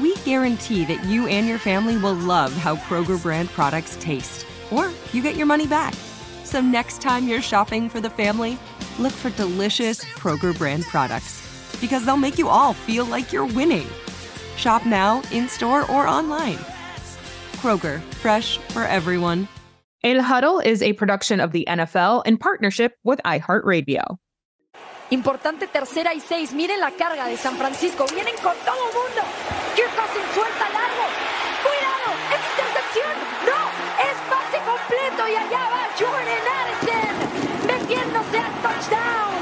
we guarantee that you and your family will love how Kroger brand products taste, or you get your money back. So next time you're shopping for the family, look for delicious Kroger brand products because they'll make you all feel like you're winning. Shop now, in store, or online. Kroger, fresh for everyone. El Huddle is a production of the NFL in partnership with iHeartRadio. Importante tercera y seis. Miren la carga de San Francisco. Vienen con todo el mundo. Suelta largo. ¡Cuidado! ¡Es intercepción! ¡No! ¡Es pase completo! Y allá va Jordan Addison metiéndose al touchdown.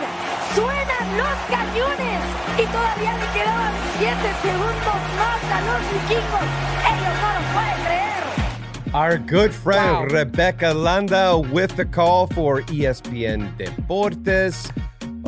Suenan los cañones. Y todavía le quedaban siete segundos más a los vikingos. Ellos no lo pueden creer. Our good friend Wow. Rebecca Landa with the call for ESPN Deportes.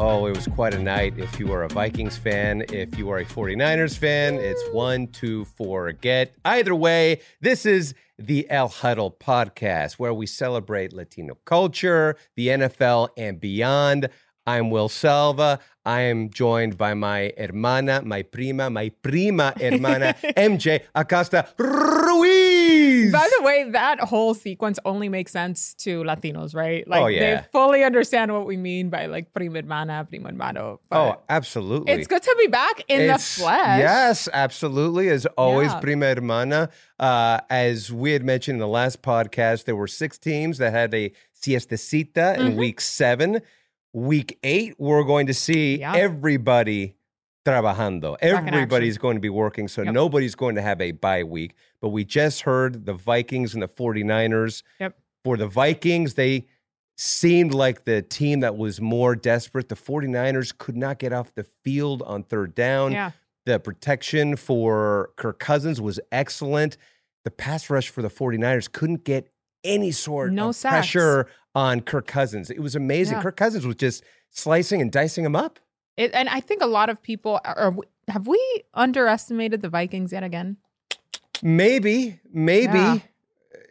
Oh, it was quite a night. If you are a Vikings fan, if you are a 49ers fan, it's one, two, four, get. Either way, this is the El Huddle podcast where we celebrate Latino culture, the NFL, and beyond. I'm Will Selva. I am joined by my hermana, my prima, my prima hermana, MJ Acosta Ruiz. By the way, that whole sequence only makes sense to Latinos, right? Like Oh, yeah. they fully understand what we mean by like prima hermana, prima hermano. Oh, absolutely. it's good to be back in It's- the flesh. Yes, absolutely. As always, Yeah. prima hermana. Uh, as we had mentioned in the last podcast, there were six teams that had a siestecita in Mhm. week seven. Week eight, we're going to see Yeah. everybody trabajando. Everybody's going to be working, so Yep. nobody's going to have a bye week. But we just heard the Vikings and the 49ers. Yep. For the Vikings, they seemed like the team that was more desperate. The 49ers could not get off the field on third down. Yeah. The protection for Kirk Cousins was excellent. The pass rush for the 49ers couldn't get any sort No of sacks. pressure on Kirk Cousins. It was amazing. Yeah. Kirk Cousins was just slicing and dicing him up. It, and I think a lot of people are. Have we underestimated the Vikings yet again? Maybe, maybe. Yeah.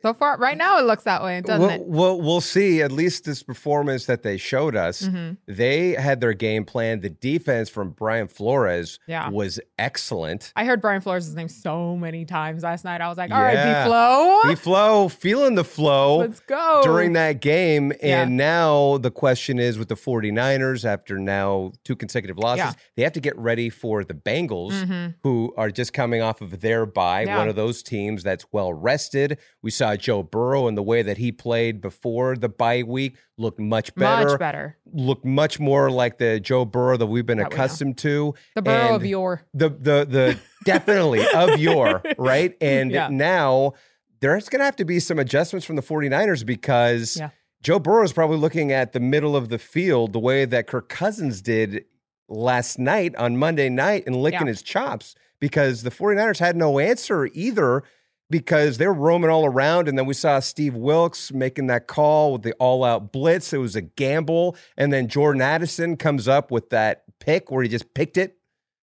So far, right now, it looks that way, doesn't We'll, it? we'll, we'll see. At least this performance that they showed us, Mhm. they had their game plan. The defense from Brian Flores Yeah. was excellent. I heard Brian Flores' name so many times last night. I was like, all right, Yeah. B-Flow, The flow, feeling the flow. let's go. during that game. Yeah. And now the question is with the 49ers, after now two consecutive losses, Yeah. they have to get ready for the Bengals, Mhm. who are just coming off of their bye, Yeah. one of those teams that's well rested. We saw Joe Burrow and the way that he played before the bye week looked much better. Much better. Looked much more like the Joe Burrow that we've been That accustomed to. The Burrow of And your. the the the definitely of your right and Yeah. now there's going to have to be some adjustments from the 49ers because Yeah. Joe Burrow is probably looking at the middle of the field the way that Kirk Cousins did last night on Monday night and licking Yeah. his chops because the 49ers had no answer either because they were roaming all around and then we saw Steve Wilks making that call with the all-out blitz it was a gamble and then Jordan Addison comes up with that pick where he just picked it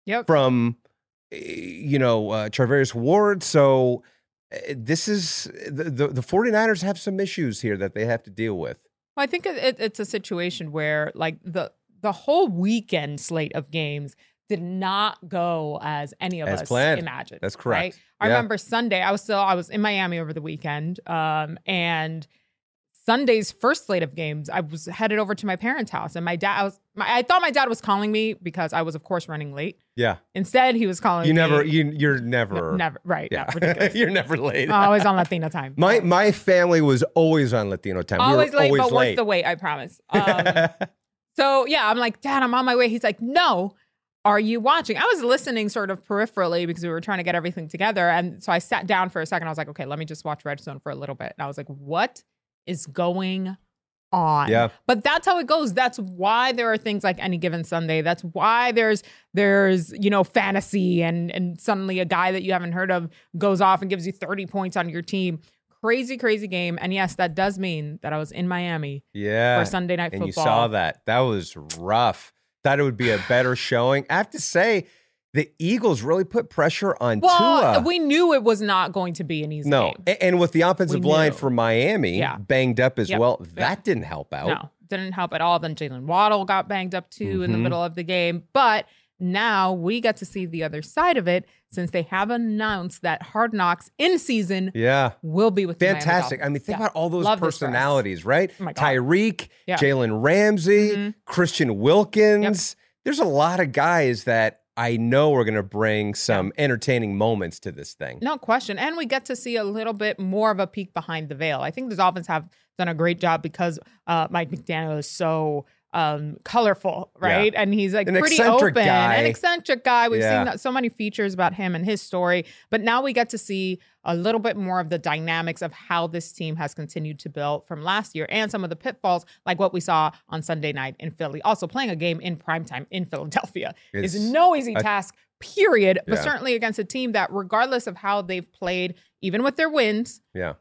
Yep. from eh, you know uh, Ward. So eh, this is the, the the 49ers have some issues here that they have to deal with. Well, I think it, it, it's a situation where like the the whole weekend slate of games did not go as any of As us planned. imagined. That's correct. right? I Yeah. remember Sunday. I was still I was in Miami over the weekend, um, and Sunday's first slate of games, I was headed over to my parents' house, and my dad. I was. My, I thought my dad was calling me because I was, of course, running late. Yeah. Instead, he was calling. You me, never. You you're never. never right. Yeah. Ridiculous. you're never late. always on Latina time. my my family was always on Latino time. We always late, always but late. worth the wait. I promise. Um, so yeah, I'm like, Dad, I'm on my way. He's like, No, are you watching? I was listening sort of peripherally because we were trying to get everything together, and so I sat down for a second. I was like, Okay, let me just watch Red Zone for a little bit. And I was like, What is going on? Yeah. But that's how it goes. That's why there are things like any given Sunday. That's why there's there's you know fantasy and and suddenly a guy that you haven't heard of goes off and gives you 30 points on your team. Crazy, crazy game. And yes, that does mean that I was in Miami yeah. for Sunday night and football. you saw that. That was rough. Thought it would be a better showing. I have to say, the Eagles really put pressure on Well, Tua. we knew it was not going to be an easy no, game. A- and with the offensive line for Miami Yeah. banged up as Yep. well, that didn't help out. No, didn't help at all. Then Jaylen Waddle got banged up too in the Mhm. middle of the game. But now we get to see the other side of it since they have announced that Hard Knocks in season Yeah. will be with the Fantastic. I mean, think Yeah. about all those Love this for us. personalities, right? Oh. Tyreek, Yeah. Jalen Ramsey, Mhm. Christian Wilkins. There's a lot of guys that I know we're going to bring some entertaining moments to this thing. No question. And we get to see a little bit more of a peek behind the veil. I think the Dolphins have done a great job because uh, Mike McDaniel is so um, colorful, right? And he's like An pretty open, guy. an eccentric guy. We've Yeah. seen so many features about him and his story, but now we get to see a little bit more of the dynamics of how this team has continued to build from last year and some of the pitfalls, like what we saw on Sunday night in Philly. Also, playing a game in primetime in Philadelphia It's is no easy a- task. Period, but Yeah. certainly against a team that, regardless of how they've played, even with their wins, Yeah.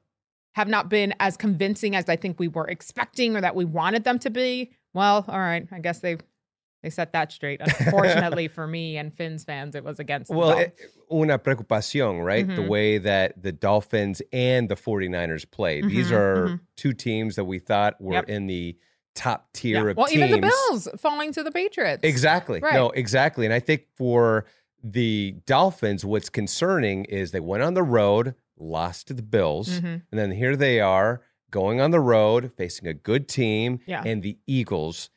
have not been as convincing as I think we were expecting or that we wanted them to be. Well, all right, I guess they they set that straight. Unfortunately for me and Finns fans, it was against. the Well, it, una preocupación, right? The Mhm. way that the Dolphins and the 49ers played. These Mhm, are mhm. two teams that we thought were Yep. in the top tier Yeah. of well, teams. even the Bills falling to the Patriots. Exactly. Right. No, exactly. And I think for the Dolphins, what's concerning is they went on the road, lost to the Bills, Mhm. and then here they are going on the road, facing a good team Yeah. and the Eagles.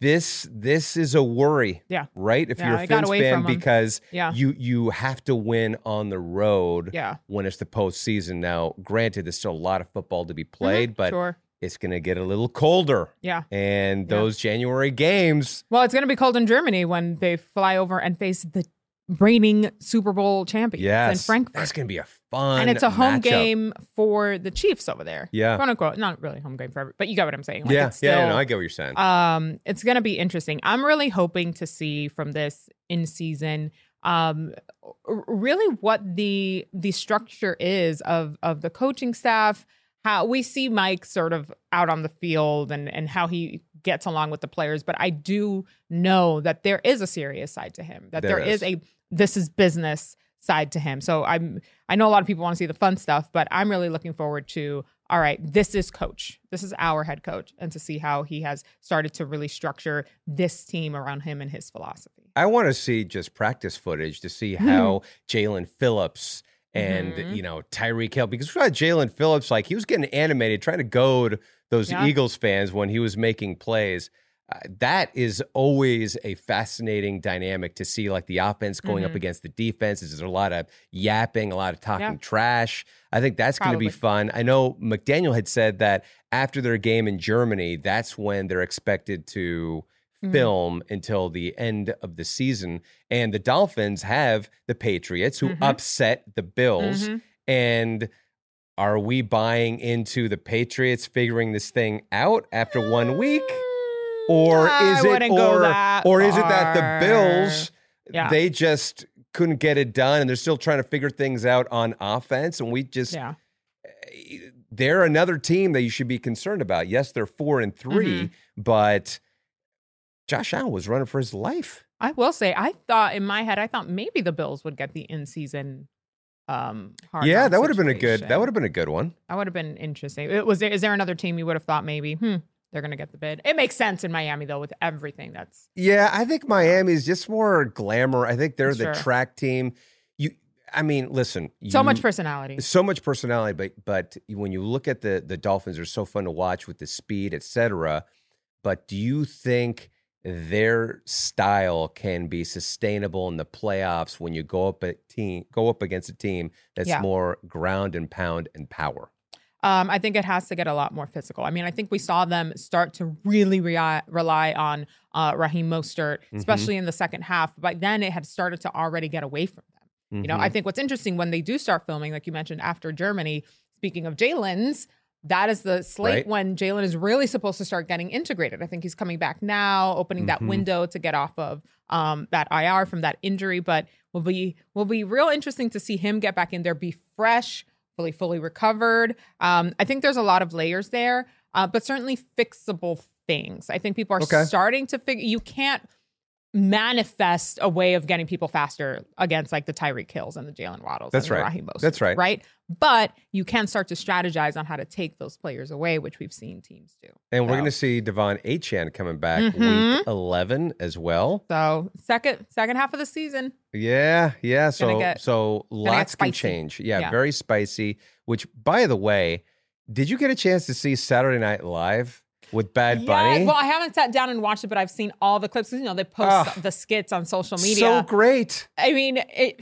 This this is a worry, Yeah. right? If Yeah, you're a I got Fins away fan, because Yeah. you you have to win on the road Yeah. when it's the postseason. Now, granted, there's still a lot of football to be played, Mhm, but sure. it's going to get a little colder. Yeah. And Yeah. those January games, Well, it's going to be cold in Germany when they fly over and face the reigning Super Bowl champions in yes, Frankfurt. that's going to be a fun and it's a home matchup. game for the Chiefs over there. Yeah. Quote unquote. Not really home game for every, but you get what I'm saying. Like yeah, it's yeah, no, I get what you're saying. um, it's going to be interesting. I'm really hoping to see from this in season um really what the the structure is of of the coaching staff how we see Mike sort of out on the field and and how he gets along with the players but I do know that there is a serious side to him that There there is. is. a this is business side to him so I'm I know a lot of people want to see the fun stuff but I'm really looking forward to all right, this is coach. This is our head coach, and to see how he has started to really structure this team around him and his philosophy. I want to see just practice footage to see hmm. how Jaelan Phillips and Mhm. you know Tyreek Hill because we saw Jaelan Phillips like he was getting animated trying to goad those Yeah. Eagles fans when he was making plays. Uh, that is always a fascinating dynamic to see, like the offense going up Mhm. against the defenses. There's a lot of yapping, a lot of talking Yeah. trash. I think that's going to be fun. I know McDaniel had said that after their game in Germany, that's when they're expected to Mhm. film until the end of the season. And the Dolphins have the Patriots who Mhm. upset the Bills. Mhm. And are we buying into the Patriots figuring this thing out after one week? Or I is it or, that or is it that the. Bills Yeah. they just couldn't get it done and they're still trying to figure things out on offense and we just Yeah. they're another team that you should be concerned about. Yes, they're 4 and 3, Mm-hmm. but Josh Allen was running for his life. I will say, I thought in my head, I thought maybe the Bills would get the in season. Um, hard yeah, that would have been a good. That would have been a good one. That would have been interesting. It- Was there? Is there another team you would have thought maybe? Hmm, they're going to get the bid. It makes sense in Miami though, with everything that's. Yeah, I think Miami's just more glamour. I think they're the Sure. track team. You, I mean, listen, So you- much personality. so much personality, but but when you look at the the Dolphins, they're so fun to watch with the speed, etc. But do you think their style can be sustainable in the playoffs when you go up a team go up against a team that's Yeah. more ground and pound and power? Um, I think it has to get a lot more physical. I mean, I think we saw them start to really rely, rely on uh, Raheem Mostert, Mm-hmm. especially in the second half. But then it had started to already get away from them. You know, Mm-hmm. I think what's interesting when they do start filming, like you mentioned, after Germany, speaking of Jalen's, that is the slate Right. when Jalen is really supposed to start getting integrated. I think he's coming back now, opening that Mhm. window to get off of um, that IR from that injury. But will be will be real interesting to see him get back in there, be fresh, fully fully recovered. Um, I think there's a lot of layers there, uh, but certainly fixable things. I think people are Okay. starting to figure. You can't manifest a way of getting people faster against like the Tyreek Hills and the Jaylen Waddles. That's and right. Raheem Mosterts, That's right. Right. But you can start to strategize on how to take those players away, which we've seen teams do. And we're going to see De'Von Achane coming back Mhm. week 11 as well. So second second half of the season, Yeah, yeah. So get- so lots can change. Yeah, Yeah. very spicy. Which, by the way, did you get a chance to see Saturday Night Live with Bad Yeah, Bunny? Well, I haven't sat down and watched it, but I've seen all the clips. You know, they post the skits on social media. So great. I mean, it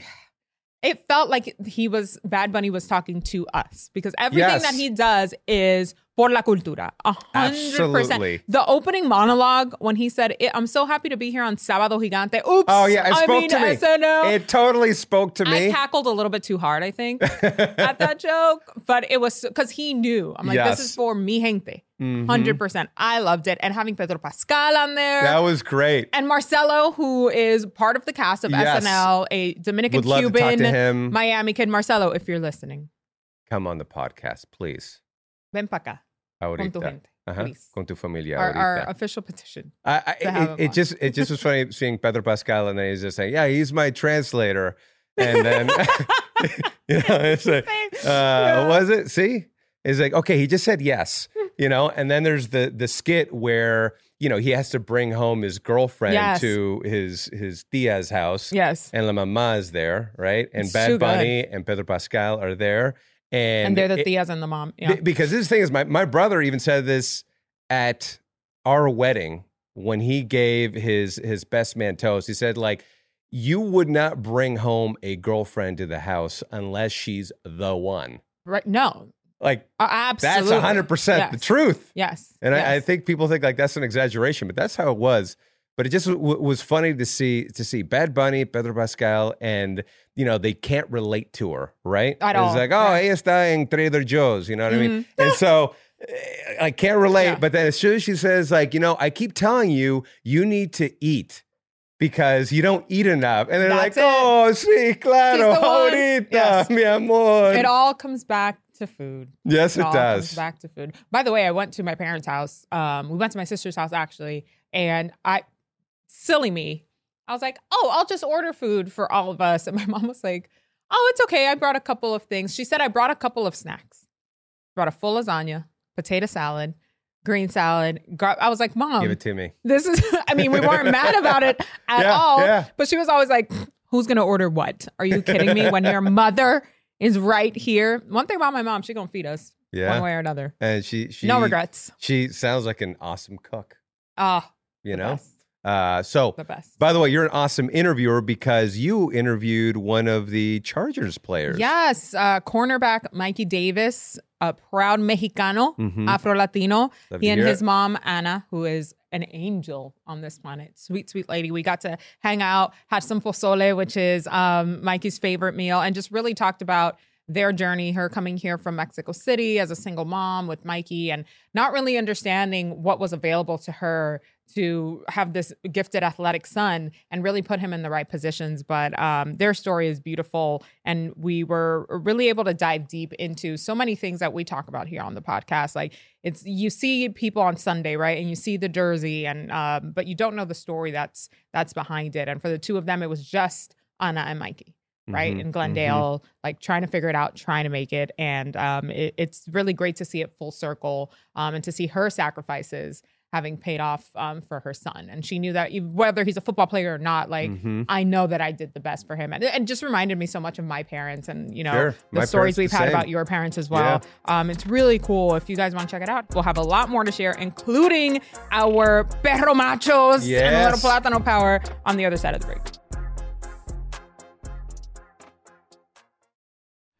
it felt like he was Bad Bunny was talking to us because everything Yes. that he does is por la cultura. A hundred Absolutely. percent. The opening monologue when he said, "I'm so happy to be here on Sábado Gigante." Oops. Oh yeah, it I spoke mean, to me. SNL. It totally spoke to me. I cackled a little bit too hard, I think, at that joke, but it was because he knew. I'm like, Yes. this is for mi gente. Mhm. 100%. I loved it. And having Pedro Pascal on there. That was great. and Marcello, who is part of the cast of Yes. SNL, a Dominican to Cuban to him. Miami kid. Marcello, if you're listening, Come on the podcast, please. ven pa acá. Con tu Ahorita. gente, please. Con tu familia. Our, our official petition. I, I, it, it just it just was funny seeing Pedro Pascal and then he's just saying, "Yeah, he's my translator," and then you know it's like, uh, Yeah. was it? See, it's like okay, he just said yes, you know, and then there's the the skit where you know he has to bring home his girlfriend Yes. to his his tia's house, Yes. and La Mama is there, right, and It's Bad. Bunny and Pedro Pascal are there, and, And, they're the it- tias and the mom. Yeah. be- because this thing is my my brother even said this at our wedding when he gave his his best man toast. He said like you would not bring home a girlfriend to the house unless she's the one. right. No. Like Uh, absolutely. that's hundred percent the truth. Yes. And I, I think people think like that's an exaggeration, but that's how it was. But it just w- was funny to see to see Bad Bunny, Pedro Pascal, and you know they can't relate to her, right? At it's all, like, oh, right. ella está en Trader Joe's, you know what I mean? And so eh, I can't relate. Yeah. But then as soon as she says, like, you know, I keep telling you, you need to eat because you don't eat enough, and they're That's like, it. oh, sí, claro, ahorita, Yes. mi amor. It all comes back to food. yes, it all does. Back to food. By the way, I went to my parents' house. Um, we went to my sister's house actually, and I, silly me, I was like, "Oh, I'll just order food for all of us." And my mom was like, "Oh, it's okay. I brought a couple of things." She said, "I brought a couple of snacks. Brought a full lasagna, potato salad, green salad." Gar- I was like, "Mom, Give it to me. this is." I mean, we weren't mad about it at Yeah, all, yeah. but she was always like, "Who's gonna order what? Are you kidding me? When your mother." Is right here. One thing about my mom, she gonna feed us Yeah. one way or another. And she, she, no regrets. She sounds like an awesome cook. Ah, You know. best. Uh, so, the best. by the way, you're an awesome interviewer because you interviewed one of the Chargers players. Yes, uh, cornerback Mikey Davis, a proud Mexicano, Mhm. Afro Latino. He and his it. mom Anna, who is an angel on this planet, sweet sweet lady. We got to hang out, had some pozole, which is um, Mikey's favorite meal, and just really talked about their journey, her coming here from Mexico City as a single mom with Mikey, and not really understanding what was available to her to have this gifted athletic son and really put him in the right positions. But um, their story is beautiful. And we were really able to dive deep into so many things that we talk about here on the podcast. Like it's, you see people on Sunday, right? And you see the jersey and, um, but you don't know the story that's, that's behind it. And for the two of them, it was just Anna and Mikey right Mhm, in glendale like trying to figure it out trying to make it and um, it, it's really great to see it full circle um, and to see her sacrifices having paid off um, for her son. And she knew that whether he's a football player or not, like Mhm. I know that I did the best for him. And it just reminded me so much of my parents and, you know, Sure. the My stories we've had same. about your parents as well. Um, it's really cool. If you guys want to check it out, we'll have a lot more to share, including our perro machos and a little plátano power on the other side of the break.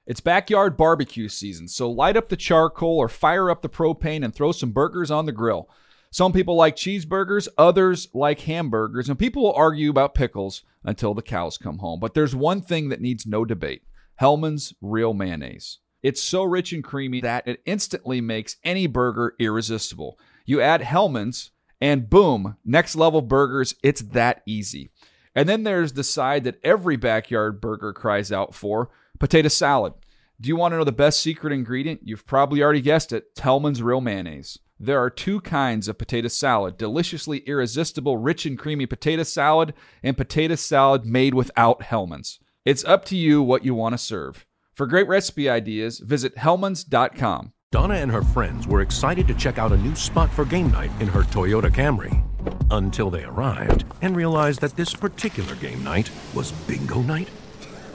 It's backyard barbecue season, so light up the charcoal or fire up the propane and throw some burgers on the grill. Some people like cheeseburgers, others like hamburgers, and people will argue about pickles until the cows come home. But there's one thing that needs no debate Hellmann's Real Mayonnaise. It's so rich and creamy that it instantly makes any burger irresistible. You add Hellmann's, and boom, next level burgers. It's that easy. And then there's the side that every backyard burger cries out for potato salad. Do you want to know the best secret ingredient? You've probably already guessed it Hellmann's Real Mayonnaise. There are two kinds of potato salad deliciously irresistible, rich and creamy potato salad, and potato salad made without Hellmann's. It's up to you what you want to serve. For great recipe ideas, visit Hellmann's.com. Donna and her friends were excited to check out a new spot for game night in her Toyota Camry. Until they arrived and realized that this particular game night was bingo night.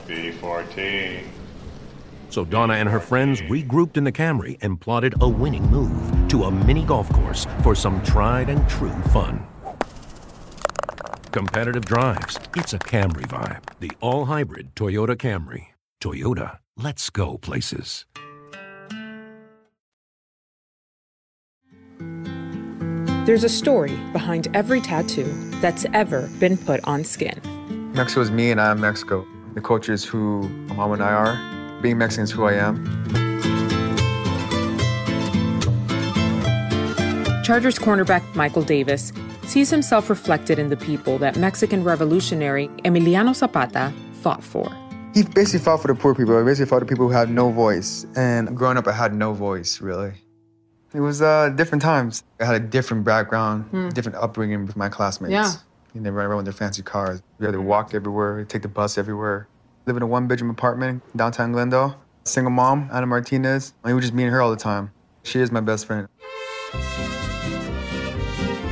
B14. So Donna and her friends regrouped in the Camry and plotted a winning move to a mini golf course for some tried and true fun. Competitive drives. It's a Camry vibe. The all hybrid Toyota Camry. Toyota, let's go places. There's a story behind every tattoo that's ever been put on skin. Mexico is me and I am Mexico. The culture is who mom and I are. Being Mexican is who I am. Chargers cornerback Michael Davis sees himself reflected in the people that Mexican revolutionary Emiliano Zapata fought for. He basically fought for the poor people. He basically fought for the people who had no voice. And growing up, I had no voice, really. It was uh, different times. I had a different background, different upbringing with my classmates. Yeah. You know, run around with their fancy cars. We had to walk everywhere, take the bus everywhere. Live in a one-bedroom apartment downtown Glendale. Single mom, Ana Martinez. i It was just me and her all the time. She is my best friend.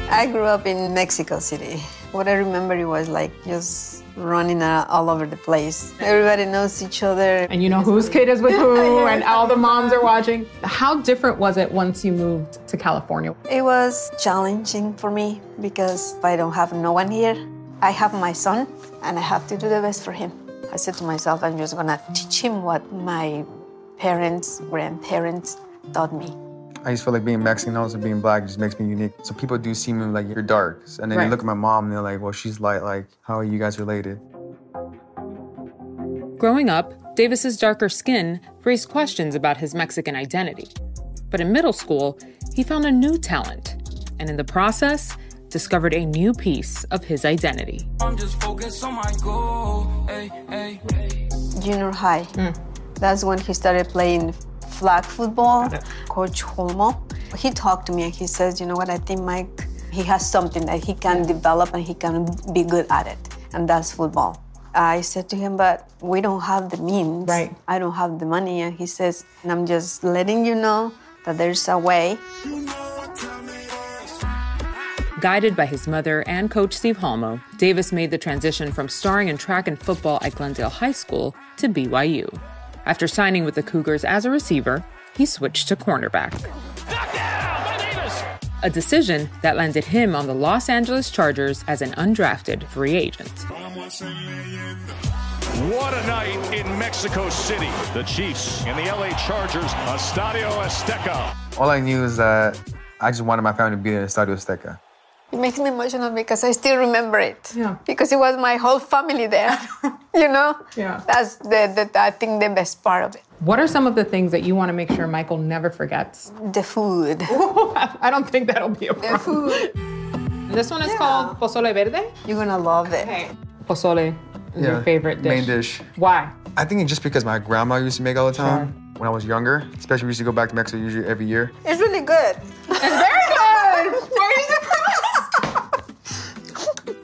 I grew up in Mexico City. What I remember it was like just running all over the place. Everybody knows each other. And you know whose kid is with who, and all the moms are watching. How different was it once you moved to California? It was challenging for me because I don't have no one here. I have my son and I have to do the best for him. I said to myself, I'm just gonna teach him what my parents, grandparents taught me. I just feel like being Mexican, also being black, just makes me unique. So people do see me like you're dark, and then Right. they look at my mom and they're like, "Well, she's light. Like, how are you guys related?" Growing up, Davis's darker skin raised questions about his Mexican identity. But in middle school, he found a new talent, and in the process, discovered a new piece of his identity. I'm just focused on my goal. Hey, hey. Junior high. Hmm. That's when he started playing flag football. Coach Holmo. He talked to me and he says, you know what, I think Mike, he has something that he can develop and he can be good at it. And that's football. I said to him, but we don't have the means. Right. I don't have the money. And he says, and I'm just letting you know that there's a way. Guided by his mother and coach Steve Halmo, Davis made the transition from starring in track and football at Glendale High School to BYU. After signing with the Cougars as a receiver, he switched to cornerback. A decision that landed him on the Los Angeles Chargers as an undrafted free agent. What a night in Mexico City. The Chiefs and the LA Chargers, Estadio Azteca. All I knew is that I just wanted my family to be there in Estadio Azteca. It makes me emotional because I still remember it. Yeah. Because it was my whole family there. you know? Yeah. That's the, the I think the best part of it. What are some of the things that you want to make sure Michael never forgets? The food. I don't think that'll be a problem. The problem. food. This one is called pozole verde. You're gonna love it. Pozole is your favorite dish. Main dish. Why? I think it's just because my grandma used to make all the time when I was younger. Especially we used to go back to Mexico usually every year. It's really good. It's very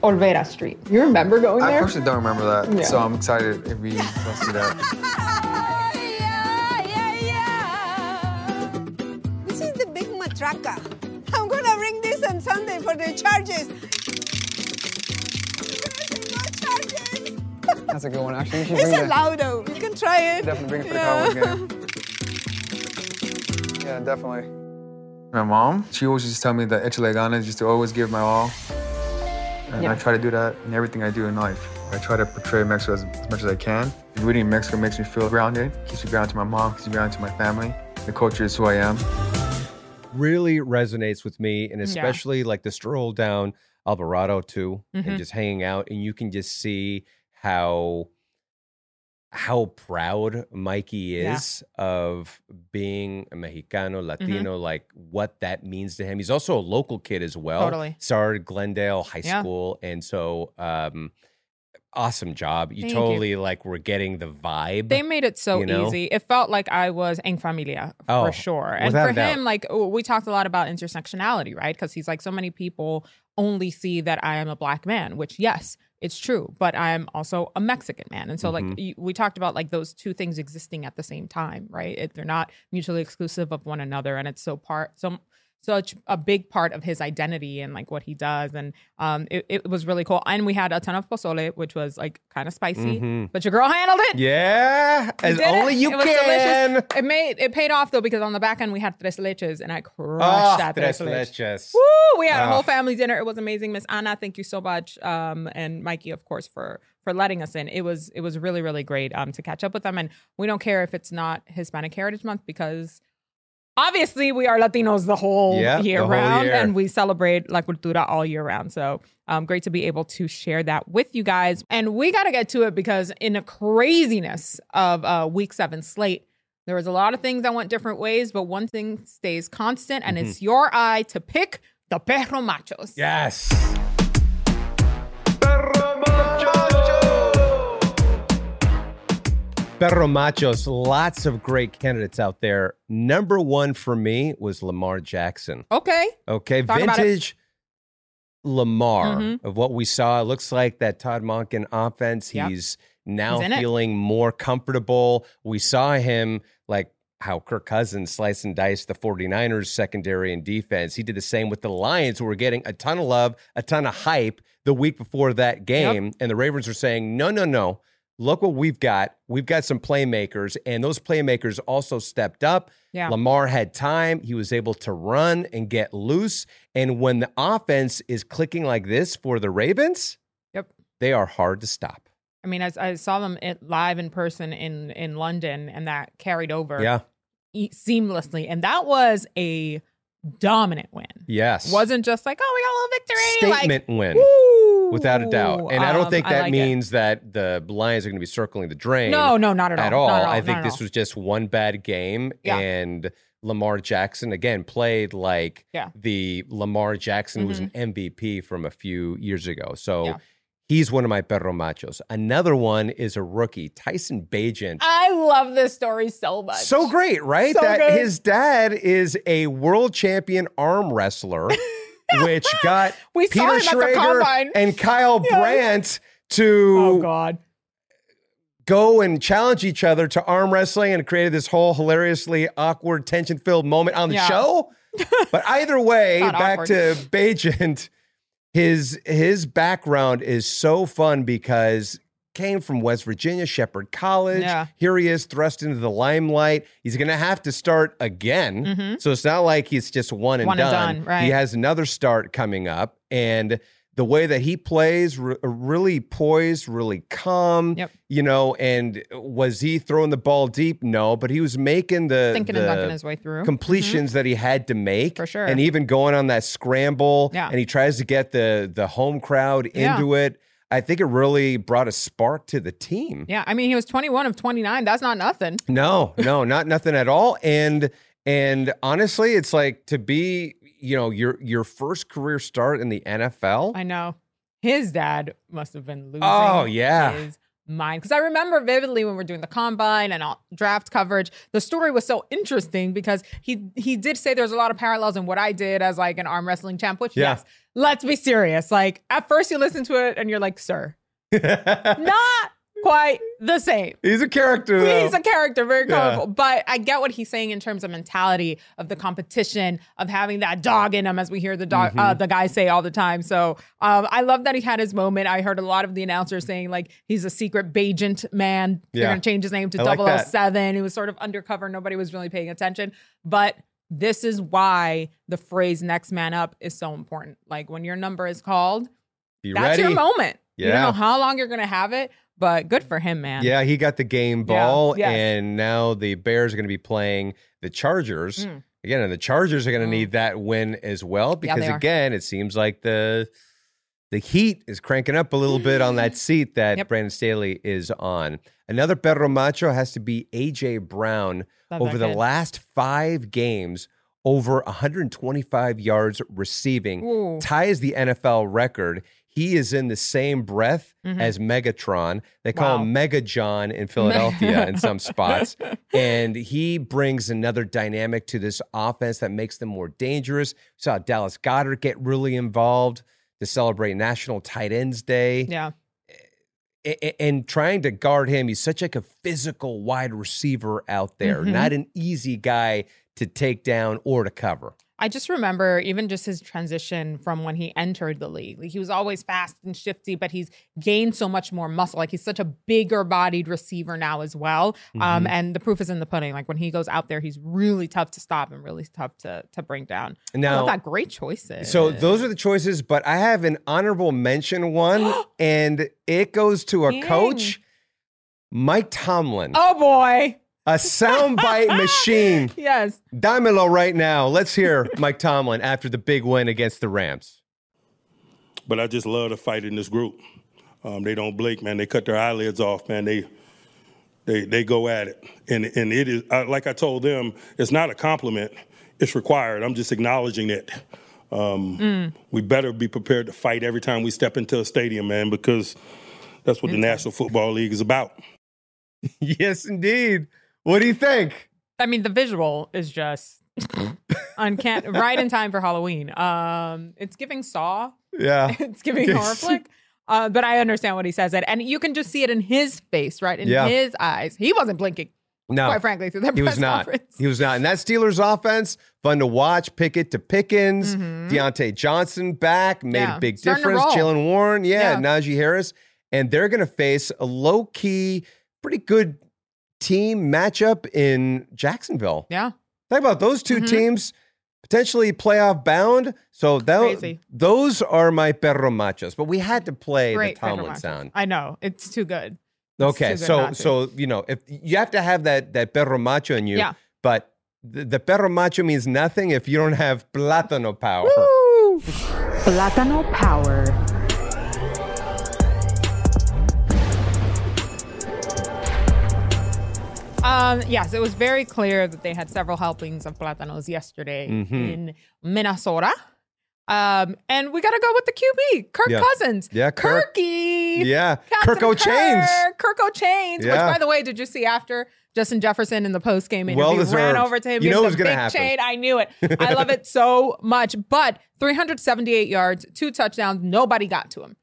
Olvera Street. You remember going there? I personally don't remember that, Yeah. so I'm excited if we let's do that. This is the big matraca. I'm gonna bring this on Sunday for the charges. That's a good one, actually. You It's bring that. allowed though. You can try it. Definitely bring it for the Yeah. Cowboys game. Yeah, definitely. My mom, she always used to tell me that echa le ganas, just to always give my all. And I try to do that in everything I do in life. I try to portray Mexico as, as much as I can. Living in Mexico makes me feel grounded, keeps me grounded to my mom, keeps me grounded to my family. The culture is who I am. really resonates with me and Yeah. especially like the stroll down alvarado too Mhm. and just hanging out and you can just see how how proud mikey Yeah. is of being a mexicano Mm-hmm. latino like what that means to him he's also a local kid as well Totally. started glendale high Yeah. school and so um awesome job you Thank you. totally like were getting the vibe They made it so you know? easy. It felt like I was en familia Oh, for sure. And for him, like we talked a lot about intersectionality, right? Because he's like, so many people only see that I am a black man, which yes, it's true, but I'm also a Mexican man. And so like Mhm. y- we talked about like those two things existing at the same time, right? It, they're not mutually exclusive of one another, and it's so part so such a big part of his identity and like what he does and um it, it was really cool and we had a ton of pozole which was like kind of spicy Mhm. but your girl handled it yeah we as did it. only you it was can Delicious. It made it paid off though because on the back end we had tres leches and I crushed Ah, that tres, tres leches. leches. Woo! We had a Ah. whole family dinner. It was amazing, Miss Anna. Thank you so much, um, and Mikey, of course, for for letting us in. It was it was really really great um, to catch up with them, and we don't care if it's not Hispanic Heritage Month because. Obviously, we are Latinos the whole Yeah, year the whole round, year. and we celebrate La Cultura all year round. So, um, great to be able to share that with you guys. And we got to get to it because, in the craziness of uh, Week Seven slate, there was a lot of things that went different ways, but one thing stays constant, and Mhm. it's your eye to pick the perro machos. Yes. Perro Machos, lots of great candidates out there. Number one for me was Lamar Jackson. Okay. Okay, Talk vintage Lamar Mhm. of what we saw. It looks like that Todd Monken offense. Yep. He's now He's in it. feeling more comfortable. We saw him like how Kirk Cousins sliced and diced the 49ers secondary and defense. He did the same with the Lions, who were getting a ton of love, a ton of hype the week before that game. And the Ravens were saying, no, no, no. Look what we've got. We've got some playmakers, and those playmakers also stepped up. Yeah. Lamar had time. He was able to run and get loose. And when the offense is clicking like this for the Ravens, Yep. they are hard to stop. I mean, I, I saw them live in person in in London, and that carried over Yeah. e- seamlessly, and that was a dominant win. Yes. Wasn't just like, oh, we got a little victory. Statement like, win. woo! Without a doubt. And I don't Um, think that like it. means that the Lions are going to be circling the drain. No, no, not at all. At all. Not at all. I think this was just one bad game. Yeah. And Lamar Jackson, again, played like Yeah. the Lamar Jackson who was an. MVP from a few years ago. So Yeah. He's one of my perro machos. Another one is a rookie, Tyson Bagent. I love this story so much. So great, right? So that good. his dad is a world champion arm wrestler, which got We Peter him at the Schrager and Kyle Yeah. Brandt to Oh God. go and challenge each other to arm wrestling and created this whole hilariously awkward, tension filled moment on the Yeah. show. but either way, back awkward. to Bagent, his his background is so fun because came from West Virginia, Shepherd College. Yeah. Here he is thrust into the limelight. He's going to have to start again. Mhm. So it's not like he's just one and One and done. done, right. He has another start coming up. And the way that he plays, re- really poised, really calm, Yep. you know, and was he throwing the ball deep? No, but he was making the, Thinking the and dunking his way through. Mm-hmm. completions that he had to make. For sure. And even going on that scramble. Yeah. And he tries to get the the home crowd Yeah. into it. I think it really brought a spark to the team. Yeah, I mean, he was 21 of 29. That's not nothing. No, no, not nothing at all. And and honestly, it's like to be, you know, your your first career start in the NFL. I know. His dad must have been losing. Oh, yeah. His mind. Because I remember vividly when we are doing the combine and all, draft coverage, the story was so interesting because he he did say there's a lot of parallels in what I did as like an arm wrestling champ, which Yeah. yes, let's be serious. Like at first you listen to it and you're like, sir, not quite the same. He's a character. Though. He's a character, very Yeah. colorful. But I get what he's saying in terms of mentality of the competition of having that dog in him, as we hear the dog, Mm-hmm. uh, the guys say all the time. So um, I love that he had his moment. I heard a lot of the announcers saying like he's a secret Bagent man. They're going to change his name to I like that. 007. He was sort of undercover. Nobody was really paying attention. But this is why the phrase "next man up" is so important. Like when your number is called, Be that's ready. your moment. You don't know how long you're going to have it, but good for him, man. Yeah, he got the game ball, yes. and now the Bears are going to be playing the Chargers. Mm. Again, and the Chargers are going to need that win as well because are. again, it seems like the the heat is cranking up a little bit on that seat that Yep. Brandon Staley is on. Another Perro Macho has to be AJ Brown Love over the kid. last five games, over 125 yards receiving, Ooh. ties the NFL record. He is in the same breath Mhm. as Megatron. They call Wow. him Mega John in Philadelphia in some spots. And he brings another dynamic to this offense that makes them more dangerous. We saw Dallas Goedert get really involved to celebrate National Tight Ends Day. Yeah. And trying to guard him, he's such like a physical wide receiver out there, Mhm. not an easy guy to take down or to cover. I just remember even just his transition from when he entered the league. Like he was always fast and shifty, but he's gained so much more muscle. Like he's such a bigger bodied receiver now as well. Um, Mhm. and the proof is in the pudding. Like when he goes out there, he's really tough to stop and really tough to to bring down. Now- that great choices. So those are the choices, but I have an honorable mention one, and it goes to a Dang. coach, Mike Tomlin, oh boy, a soundbite machine. yes. Damelo right now. Let's hear Mike Tomlin after the big win against the Rams. but I just love the fight in this group. Um, they don't blink, man. They cut their eyelids off, man. They they they go at it, and and it is uh, like I told them, it's not a compliment. It's required. I'm just acknowledging it. Um, We better be prepared to fight every time we step into a stadium, man, because that's what the National Football League is about. yes, indeed. What do you think? I mean, the visual is just uncanny. right in time for Halloween. Um, it's giving Saw. Yeah. it's giving horror flick. Uh, but I understand what he says, it, and you can just see it in his face, right in Yeah. his eyes. He wasn't blinking. No, quite frankly, through that he was not. conference. He was not. And that Steelers offense, fun to watch. Pickett to Pickens, Diontae Johnson back, made Mm-hmm. Yeah, a big starting difference. Jaylen Warren, yeah, Yeah. Najee Harris, and they're going to face a low key, pretty good team matchup in Jacksonville. Yeah, Talk about those 2 Mhm. teams potentially playoff bound. So that, Crazy. those are my perro machos. But we had to play great the Pedro Tomlin Martinez. sound. I know it's too good. It's Okay, too good so not so you know if you have to have that that perro macho in you, Yeah. but the, the perro macho means nothing if you don't have plátano power. Plátano Power. Um, yes, it was very clear that they had several helpings of platanos yesterday Mhm. in Minnesota. Um, and we got to go with the QB, Kirk Yeah. Cousins. Yeah, Kirk. Kirky. Yeah, Captain Kirko Chainz. Kirk, Kirko Chainz. Yeah. Which, by the way, did you see after Justin Jefferson in the post game interview Well ran over to him, You know it was gonna big happen. chain? I knew it. I love it so much. But 378 yards, two touchdowns. Nobody got to him.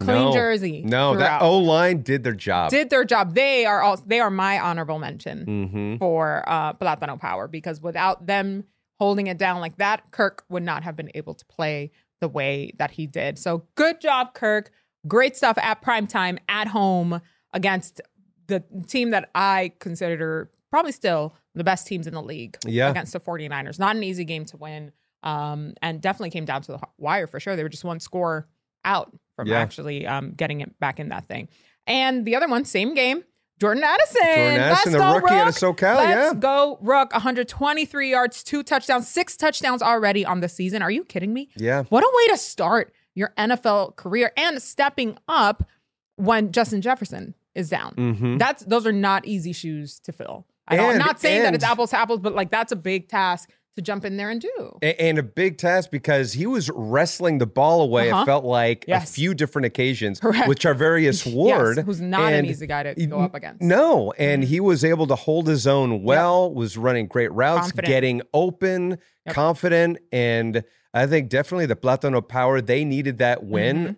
Clean No. jersey. No, that throughout. O line did their job. did their job. They are all. They are my honorable mention mm-hmm. for uh, Plátano Power because without them holding it down like that, Kirk would not have been able to play the way that he did. So good job, Kirk. Great stuff at prime time at home against the team that I consider probably still the best teams in the league Yeah. against the 49ers. Not an easy game to win. Um, and definitely came down to the wire for sure. They were just one score out from Yeah. actually um, getting it back in that thing. And the other one, same game. Jordan Addison. Jordan Addison, Let's the go, rookie out Rook. of SoCal, Let's yeah. go, Rook. 123 yards, two touchdowns, six touchdowns already on the season. Are you kidding me? Yeah. What a way to start your NFL career and stepping up when Justin Jefferson is down. Mhm. That's those are not easy shoes to fill. I know, I'm not saying that it's apples to apples, but like that's a big task to jump in there and do. And a big task because he was wrestling the ball away. Uh-huh. It felt like Yes. a few different occasions, Correct. which are Various Ward, Yes, who's not an easy guy to he- go up against. No, and he was able to hold his own well. Was running great routes, Confident. getting open, Yep. confident, and I think definitely the Platano Power they needed that win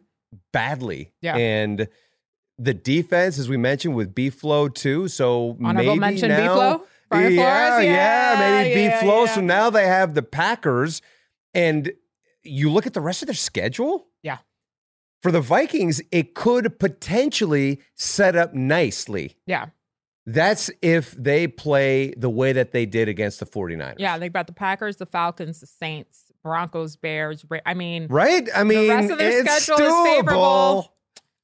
badly. Mm-hmm. Yeah. and the defense, as we mentioned, with B Flow too. So Honorable maybe mention, now, B-Flow? Brian yeah, Flores? yeah, Yeah, maybe B yeah, Flow. yeah. So now they have the Packers, and you look at the rest of their schedule. Yeah. For the Vikings, it could potentially set up nicely. Yeah. That's if they play the way that they did against the 49ers. Yeah, they've got the Packers, the Falcons, the Saints, Broncos, Bears. I mean, Right? I mean, the rest of their it's schedule is favorable.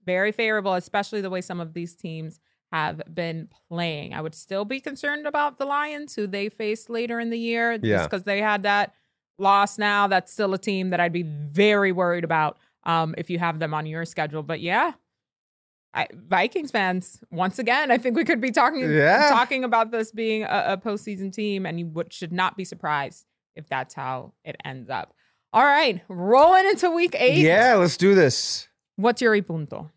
Very favorable, especially the way some of these teams have been playing. I would still be concerned about the Lions, who they faced later in the year, Yeah. just because they had that loss now. That's still a team that I'd be very worried about um, if you have them on your schedule. But yeah. I, Vikings fans, once again, I think we could be talking Yeah. talking about this being a, a postseason team, and you would, should not be surprised if that's how it ends up. All right, rolling into week eight. Yeah, let's do this. What's your punto?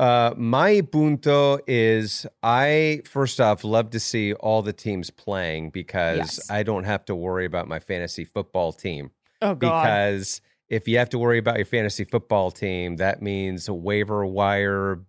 Uh, my punto is I first off love to see all the teams playing because Yes. I don't have to worry about my fantasy football team. Oh, God. Because if you have to worry about your fantasy football team, that means waiver wire,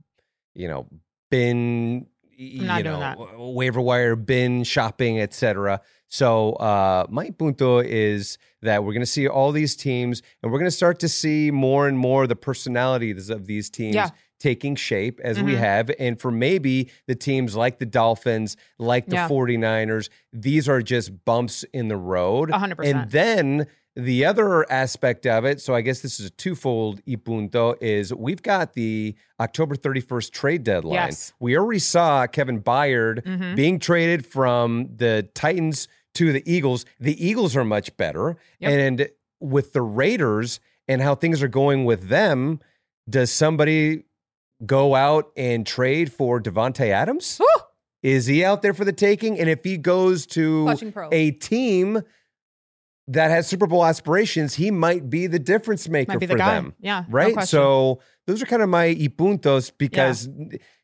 you know, bin, y- I'm not you know, waiver wire, bin shopping, etc. So uh, my punto is that we're going to see all these teams, and we're going to start to see more and more the personalities of these teams Yeah. Taking shape as we Mhm. have. And for maybe the teams like the Dolphins, like the Yeah. 49ers, these are just bumps in the road. Hundred percent. And then the other aspect of it, so I guess this is a twofold y punto, is we've got the October 31st trade deadline. Yes. We already saw Kevin Byard Mhm. being traded from the Titans to the Eagles. The Eagles are much better. Yep. And with the Raiders and how things are going with them, does somebody go out and trade for Davante Adams? Is he out there for the taking? And if he goes to a team that has Super Bowl aspirations, he might be the difference maker Might be the for guy. them. Yeah, Right? question. so those are kind of my y puntos because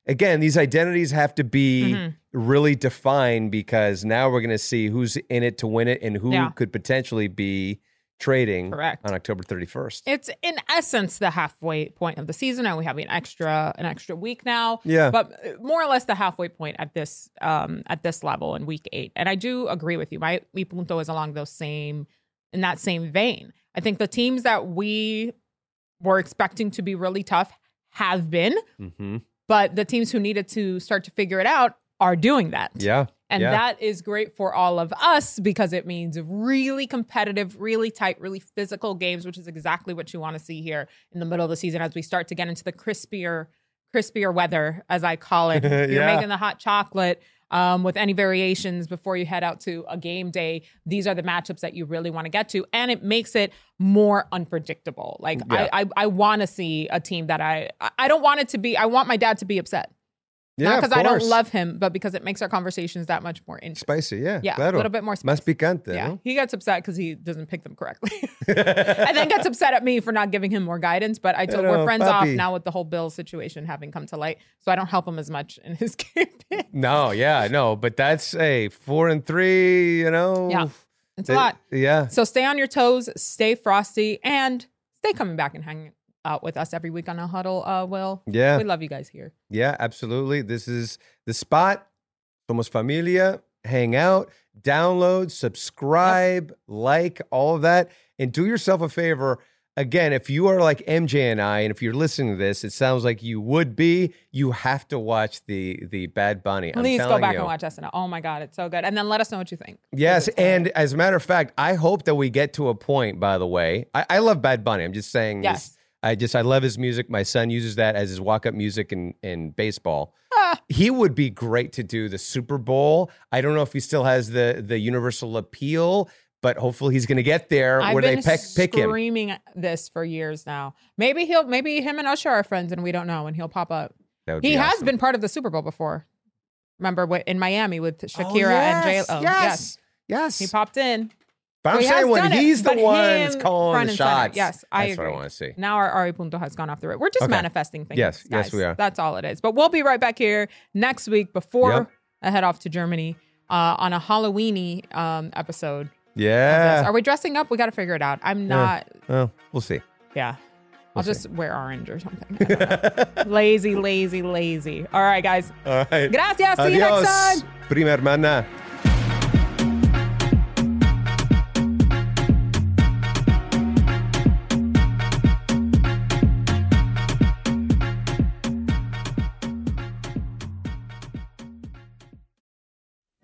again, these identities have to be Mhm. really defined because now we're going to see who's in it to win it and who Yeah. could potentially be trading Correct. on October 31st. It's in essence the halfway point of the season, and we have an extra an extra week now. Yeah. but uh, more or less the halfway point at this um at this level in week eight. And I do agree with you. My mi punto is along those same in that same vein. I think the teams that we were expecting to be really tough have been, Mm-hmm. but the teams who needed to start to figure it out are doing that. Yeah. And yeah. that is great for all of us because it means really competitive, really tight, really physical games, which is exactly what you want to see here in the middle of the season as we start to get into the crispier, crispier weather, as I call it. You're Yeah. making the hot chocolate um, with any variations before you head out to a game day. These are the matchups that you really want to get to, and it makes it more unpredictable. Like Yeah. I, I, I want to see a team that I, I- I don't want it to be. I want my dad to be upset. Yeah, Not because I don't love him, but because it makes our conversations that much more interesting. Spicy, yeah. Yeah, claro. a little bit more spicy. Más picante, Yeah, ¿no? he gets upset because he doesn't pick them correctly, and then gets upset at me for not giving him more guidance. But I told Pero, we're friends off now with the whole Bill situation having come to light, so I don't help him as much in his campaign. No, yeah, no, but that's a four and three, you know. Yeah, it's a It- lot. Yeah. So stay on your toes, stay frosty, and stay coming back and hanging out with us every week on a huddle. Uh, Will, Yeah. we love you guys here. Yeah, absolutely. This is the spot. Somos familia. Hang out, download, subscribe, like, all of that. And do yourself a favor. Again, if you are like MJ and I, and if you're listening to this, it sounds like you would be, you have to watch the the Bad Bunny. I'm Please go back you. and watch SNL. Oh my god, it's so good. And then let us know what you think. Yes, and as a matter of fact, I hope that we get to a point. By the way, I, I love Bad Bunny. I'm just saying. Yes. this- I just I love his music. My son uses that as his walk up music in in baseball. Ah. He would be great to do the Super Bowl. I don't know if he still has the the universal appeal, but hopefully he's going to get there I've where they pick pick him. screaming this for years now. Maybe he'll, maybe him and Usher are friends, and we don't know, and he'll pop up. That would He be has awesome. been part of the Super Bowl before. Remember what in Miami with Oh, Shakira and J. yes, Oh, yes, yes. he popped in. But I'm So he saying when done it, he's the one him that's calling the and center. shots. Yes, I that's agree. what I want to see. Now our Ari Punto has gone off the road. We're just Okay. manifesting things. Yes, yes, guys. we are. That's all it is. But we'll be right back here next week before Yep. I head off to Germany uh, on a Halloweeny um, episode. Yeah. Are we dressing up? We got to figure it out. I'm Yeah. not. Well, we'll see. Yeah. I'll just wear orange or something. I don't know. lazy, lazy, lazy. All right, guys. All right. Gracias. See you next Adios, time. Prima hermana.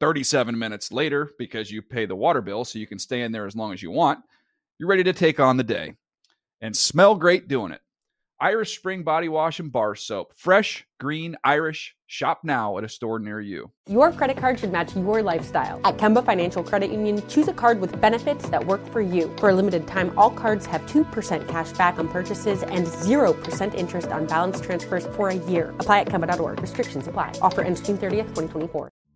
37 minutes later, because you pay the water bill so you can stay in there as long as you want, you're ready to take on the day and smell great doing it. Irish Spring Body Wash and Bar Soap. Fresh, green, Irish. Shop now at a store near you. Your credit card should match your lifestyle. At Kemba Financial Credit Union, choose a card with benefits that work for you. For a limited time, all cards have 2% cash back on purchases and 0% interest on balance transfers for a year. Apply at Kemba.org. Restrictions apply. Offer ends June 30th, 2024.